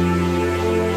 Música